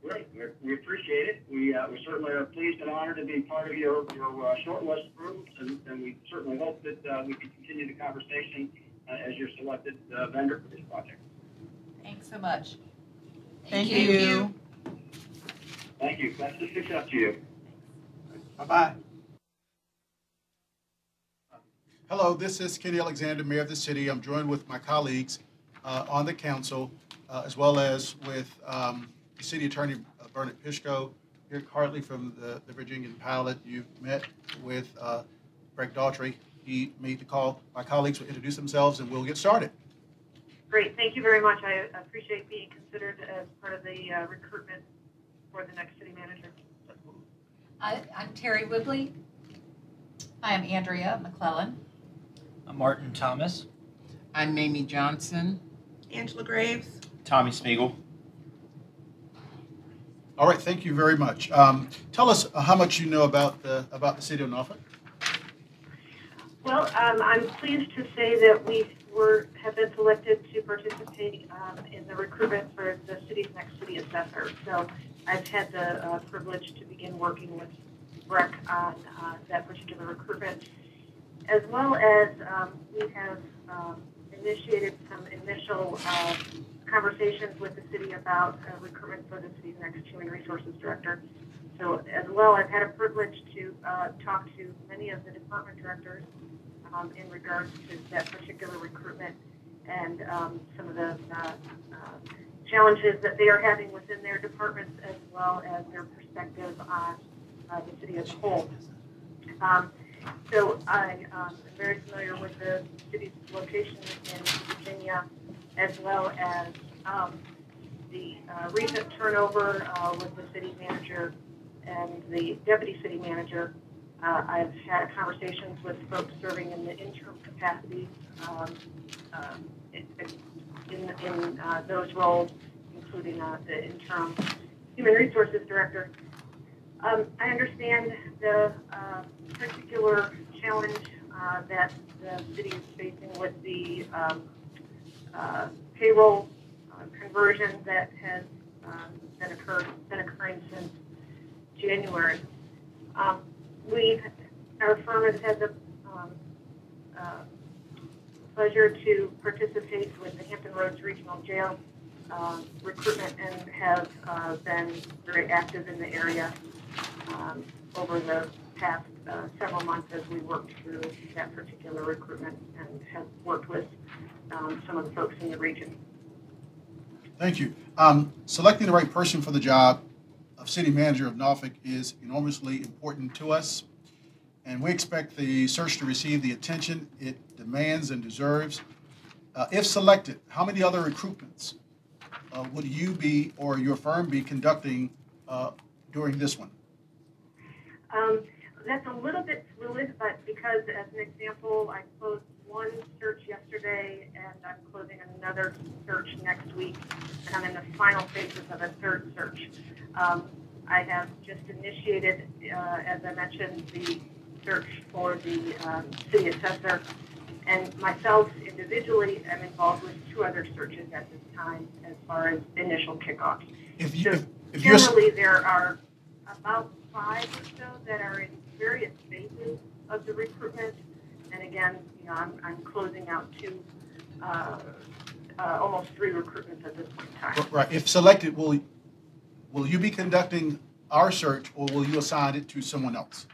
Great, we, we appreciate it. We, uh, we certainly are pleased and honored to be part of your, your uh, shortlist group, and, and we certainly hope that uh, we can continue the conversation uh, as your selected uh, vendor for this project. Thanks so much. Thank you. Thank you. Best of success to you. Bye-bye. Hello, this is Kenny Alexander, Mayor of the city. I'm joined with my colleagues uh, on the council, uh, as well as with um, the city attorney uh, Bernard Pishko, Eric Hartley from the the Virginian Pilot. You've met with uh, Breck Daughtrey. He made the call. My colleagues will introduce themselves, and we'll get started. Great, thank you very much. I appreciate being considered as part of the uh, recruitment for the next city manager. I, I'm Terry Whibley. Hi, I'm Andria McClellan. I'm Martin Thomas. I'm Mamie Johnson. Angela Graves. Tommy Smigiel. All right, thank you very much. Um, Tell us uh, how much you know about the, about the city of Norfolk. Well, um, I'm pleased to say that we were, have been selected to participate um, in the recruitment for the city's next city assessor. So I've had the uh, privilege to begin working with Breck on uh, that particular recruitment, as well as um, we have um, initiated some initial uh, conversations with the city about uh, recruitment for the city's next human resources director. So as well, I've had a privilege to uh, talk to many of the department directors um, in regards to that particular recruitment and um, some of the uh, uh, challenges that they are having within their departments as well as their perspective on uh, the city as a whole. Um, so I um, am very familiar with the city's location in Virginia as well as um, the uh, recent turnover uh, with the city manager and the deputy city manager. Uh, I've had conversations with folks serving in the interim capacity um, um, in, in, uh, those roles, including uh, the interim human resources director. Um, I understand the uh, particular challenge uh, that the city is facing with the um, uh, payroll uh, conversion that has um, been, occurred, been occurring since January. Um, we, our firm has had the um, pleasure to participate with the Hampton Roads Regional Jail um, recruitment and have uh, been very active in the area um, over the past uh, several months as we worked through that particular recruitment and have worked with um, some of the folks in the region. Thank you. Um, Selecting the right person for the job of city manager of Norfolk is enormously important to us, and we expect the search to receive the attention it demands and deserves. Uh, If selected, how many other recruitments uh, would you be or your firm be conducting uh, during this one? Um, that's a little bit fluid, but because as an example, I closed one search yesterday and I'm closing another search next week, and I'm in the final phases of a third search. Um, I have just initiated, uh, as I mentioned, the search for the um, city assessor, and myself individually I'm involved with two other searches at this time as far as initial kickoffs. If you, So if- if you're, Generally, there are about five or so that are in various phases of the recruitment. And again, you know, I'm, I'm closing out two, uh, uh, almost three recruitments at this point in time. right, if selected, will, will you be conducting our search or will you assign it to someone else?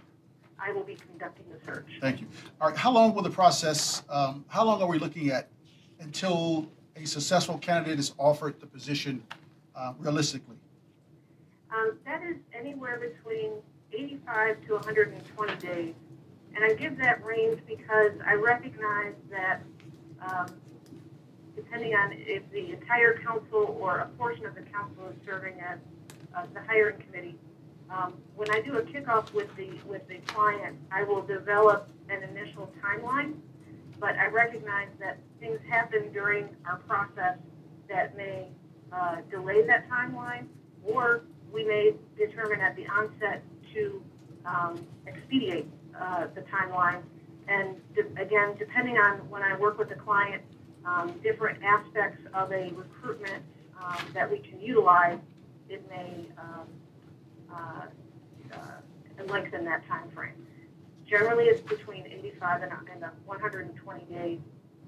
I will be conducting the search. Thank you. All right, how long will the process, um, how long are we looking at until a successful candidate is offered the position uh, realistically? Um, that is anywhere between 85 to 120 days. And I give that range because I recognize that um, depending on if the entire council or a portion of the council is serving as uh, the hiring committee, um, when I do a kickoff with the with the client, I will develop an initial timeline. But I recognize that things happen during our process that may uh, delay that timeline, or we may determine at the onset to um, expedite uh, the timeline. And de- again, depending on when I work with the client, um, different aspects of a recruitment um, that we can utilize, it may um, uh, uh, lengthen that time frame. Generally, it's between 85 and, and 120 days,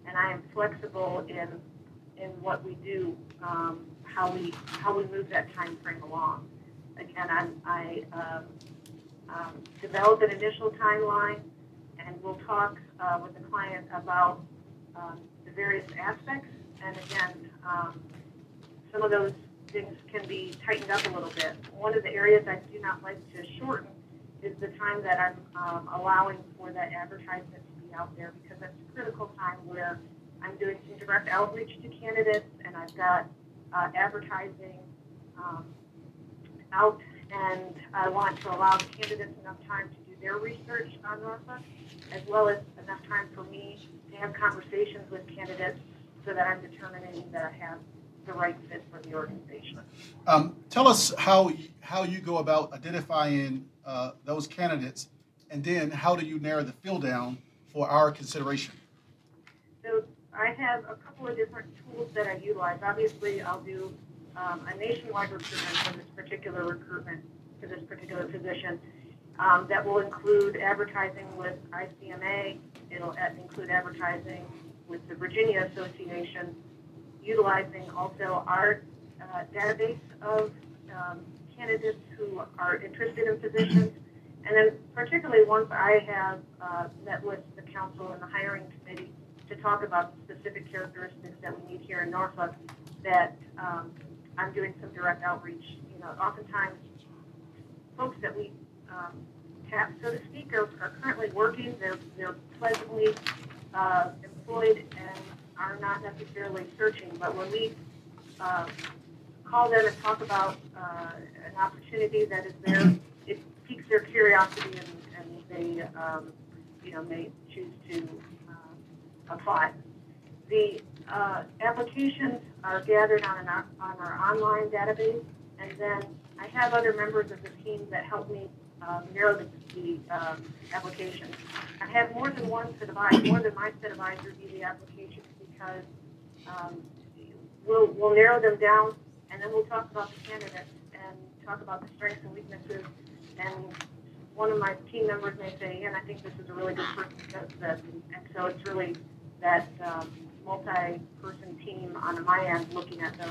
and I am flexible in in what we do, um, how we how we move that time frame along. Again, I'm, I um, um, develop an initial timeline, and we'll talk uh, with the client about um, the various aspects. And again, um, some of those can be tightened up a little bit. One of the areas I do not like to shorten is the time that I'm um, allowing for that advertisement to be out there because that's a critical time where I'm doing some direct outreach to candidates and I've got uh, advertising um, out and I want to allow the candidates enough time to do their research on Norfolk as well as enough time for me to have conversations with candidates so that I'm determining that I have the right fit for the organization. Um, tell us how how you go about identifying uh, those candidates, and then how do you narrow the field down for our consideration? So I have a couple of different tools that I utilize. Obviously, I'll do um, a nationwide recruitment for this particular recruitment for this particular position. Um, that will include advertising with ICMA. It'll include advertising with the Virginia Association, utilizing also our uh, database of um, candidates who are interested in positions. And then particularly once I have uh, met with the council and the hiring committee to talk about specific characteristics that we need here in Norfolk, that um, I'm doing some direct outreach. You know, oftentimes folks that we um, tap, so to speak, are, are currently working. They're, they're pleasantly uh, employed and are not necessarily searching. But when we uh, call them and talk about uh, an opportunity that is there, it piques their curiosity and, and they, um, you know, may choose to uh, apply. The uh, applications are gathered on, an, on our online database, and then I have other members of the team that help me um, narrow the, the um, applications. I have more than one set of eyes, more than my set of eyes review the applications because um, we'll, we'll narrow them down and then we'll talk about the candidates and talk about the strengths and weaknesses. And one of my team members may say, and I think this is a really good person that does this. And, so it's really that um, multi-person team on my end looking at those.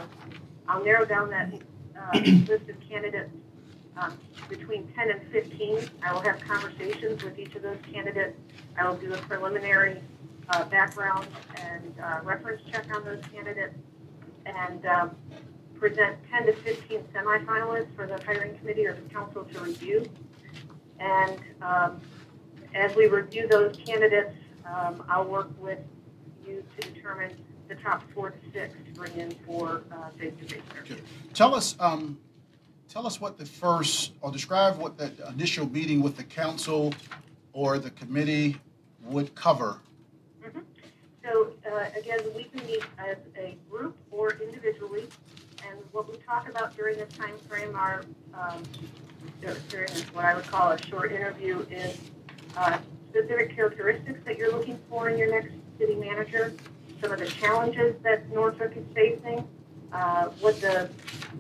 I'll narrow down that uh, list of candidates um, between 10 and 15. I will have conversations with each of those candidates. I will do a preliminary uh, background and uh, reference check on those candidates and um, present 10 to 15 semifinalists for the hiring committee or the council to review. And um, as we review those candidates, um, I'll work with you to determine the top four to six to bring in for uh, face-to-face. Tell us, um, tell us what the first, or describe what the initial meeting with the council or the committee would cover. So uh, again, we can meet as a group or individually, and what we talk about during this time frame are um, during what I would call a short interview is uh, specific characteristics that you're looking for in your next city manager, some of the challenges that Norfolk is facing, uh, what the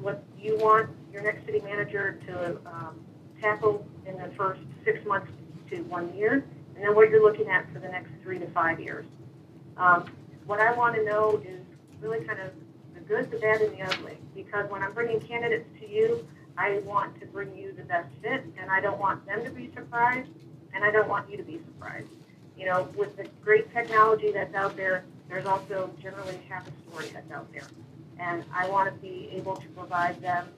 what you want your next city manager to um, tackle in the first six months to one year, and then what you're looking at for the next three to five years. Um, what I want to know is really kind of the good, the bad, and the ugly. Because when I'm bringing candidates to you, I want to bring you the best fit, and I don't want them to be surprised, and I don't want you to be surprised. You know, with the great technology that's out there, there's also generally half a story that's out there. And I want to be able to provide them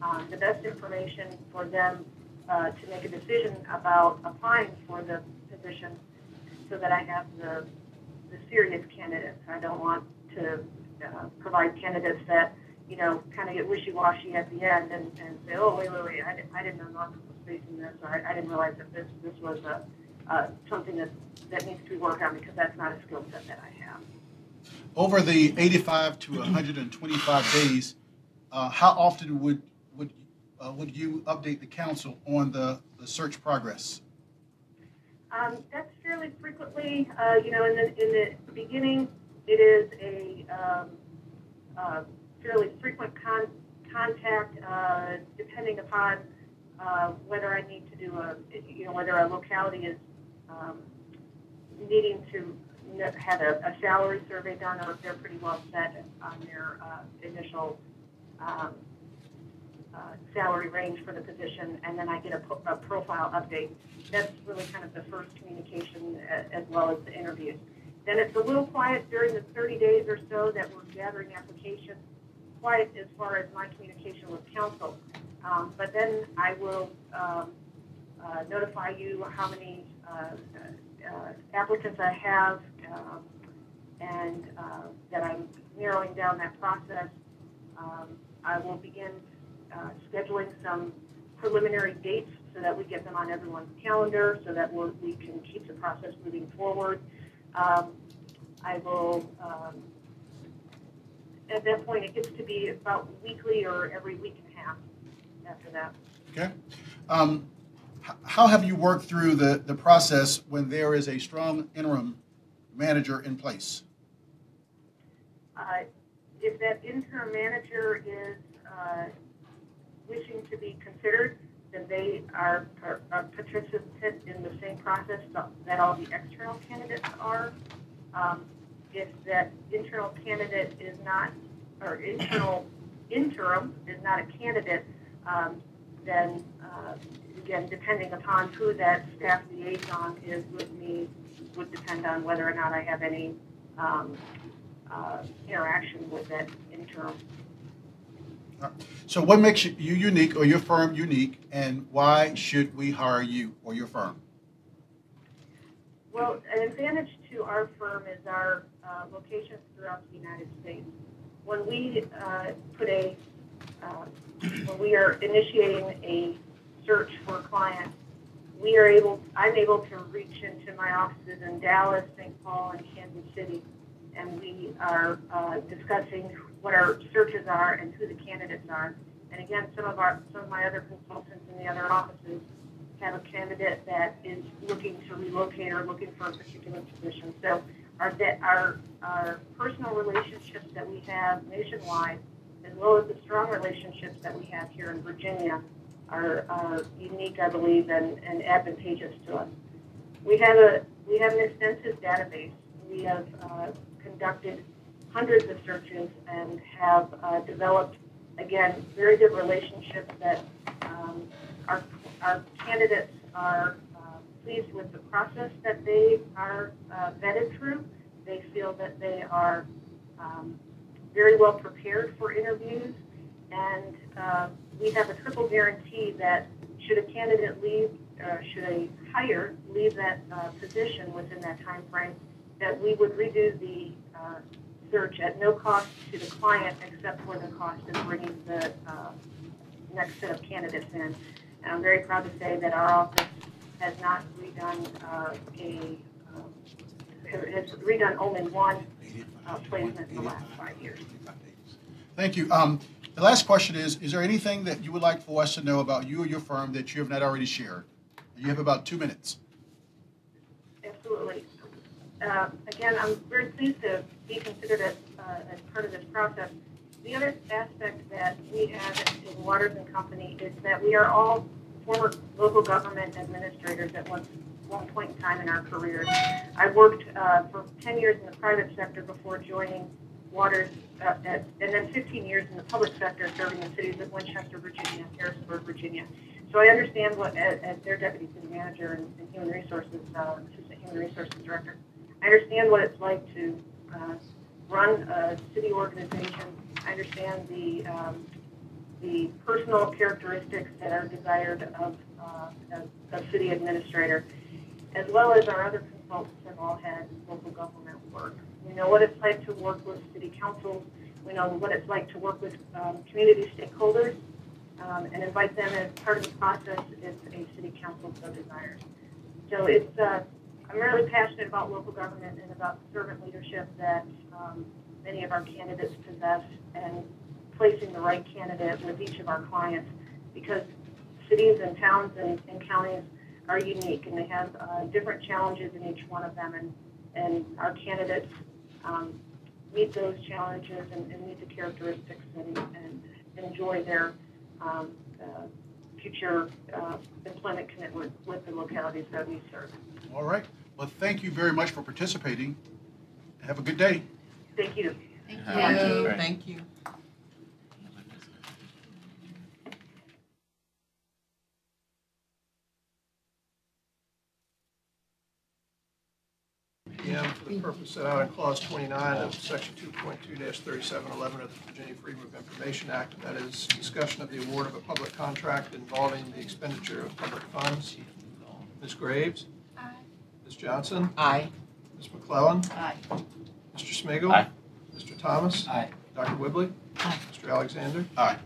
um, the best information for them uh, to make a decision about applying for the position so that I have the, the serious candidates. I don't want to uh, provide candidates that, you know, kind of get wishy-washy at the end and, and say, oh, wait, wait, wait, I didn't, I didn't know Norfolk was facing this, or I, I didn't realize that this, this was a, uh, something that, that needs to be worked on because that's not a skill set that I have. Over the 85 to 125 days, uh, how often would would uh, would you update the council on the, the search progress? Um, that's fairly frequently. Uh, you know, in the in the beginning, it is a um, uh, fairly frequent con- contact, uh, depending upon uh, whether I need to do a, you know, whether a locality is um, needing to have a, a salary survey done, or if they're pretty well set on their uh, initial um, uh, salary range for the position, and then I get a, po- a profile update. That's really kind of the first communication a- as well as the interviews. Then it's a little quiet during the 30 days or so that we're gathering applications, quiet as far as my communication with council. Um, but then I will um, uh, notify you how many uh, uh, applicants I have um, and uh, that I'm narrowing down that process. Um, I will begin uh, scheduling some preliminary dates so that we get them on everyone's calendar so that we can keep the process moving forward. Um, I will, um, at that point, it gets to be about weekly or every week and a half after that. Okay. Um, how have you worked through the, the process when there is a strong interim manager in place? Uh, if that interim manager is uh, wishing to be considered, then they are a participant in the same process that- that all the external candidates are. Um, If that internal candidate is not, or internal interim is not a candidate, um, then, uh, again, depending upon who that staff liaison is with me, would depend on whether or not I have any um, uh, interaction with that interim. So, what makes you unique or your firm unique, and why should we hire you or your firm? Well, an advantage to our firm is our uh, locations throughout the United States. When we uh, put a, uh, when we are initiating a search for a client, we are able, I'm able to reach into my offices in Dallas, St. Paul, and Kansas City, and we are uh, discussing what our searches are and who the candidates are. And again, some of our, some of my other consultants in the other offices have a candidate that is looking to relocate or looking for a particular position. So our, our, our personal relationships that we have nationwide, as well as the strong relationships that we have here in Virginia, are, are unique, I believe, and, and advantageous to us. We have a we have an extensive database. We have uh, conducted hundreds of searches and have uh, developed, again, very good relationships that um, our our candidates are uh, pleased with the process that they are uh, vetted through. They feel that they are um, very well prepared for interviews, and uh, we have a triple guarantee that should a candidate leave, uh, should a hire leave that uh, position within that time frame, that we would redo the uh, search at no cost to the client except for the cost of bringing the uh, next set of candidates in. And I'm very proud to say that our office has not redone uh, a, um, has redone only one uh, placement in the last five years. Thank you. Um, the last question is: Is there anything that you would like for us to know about you or your firm that you have not already shared? You have about two minutes. Absolutely. Uh, Again, I'm very pleased to be considered as, uh, as part of this process. The other aspect that we have in Waters and Company is that we are all former local government administrators at one, one point in time in our careers. I worked uh, for 10 years in the private sector before joining Waters, uh, at, and then 15 years in the public sector serving the cities of Winchester, Virginia, Harrisonburg, Virginia. So I understand what, as, as their deputy city manager and, and human resources, uh, assistant human resources director, I understand what it's like to uh, run a city organization. I understand the, um, the personal characteristics that are desired of, uh, of city administrator, as well as our other consultants have all had local government work. We know what it's like to work with city councils. We know what it's like to work with um, community stakeholders um, and invite them as part of the process if a city council so desires. So it's, uh, I'm really passionate about local government and about the servant leadership that um, many of our candidates possess and placing the right candidate with each of our clients because cities and towns and, and counties are unique and they have uh, different challenges in each one of them and, and our candidates um, meet those challenges and, and meet the characteristics and, and enjoy their um, uh, future uh, employment commitment with the localities that we serve. All right. Well, thank you very much for participating. Have a good day. Thank you. Thank you. Great. Thank you. PM for the purpose set out in clause 29 of section 2.2-3711 of the Virginia Freedom of Information Act. and That is discussion of the award of a public contract involving the expenditure of public funds. Ms. Graves? Aye. Ms. Johnson? Aye. Ms. McClellan? Aye. Mr. Smigiel, Aye. Mr. Thomas? Aye. Dr. Whibley? Aye. Mr. Alexander? Aye.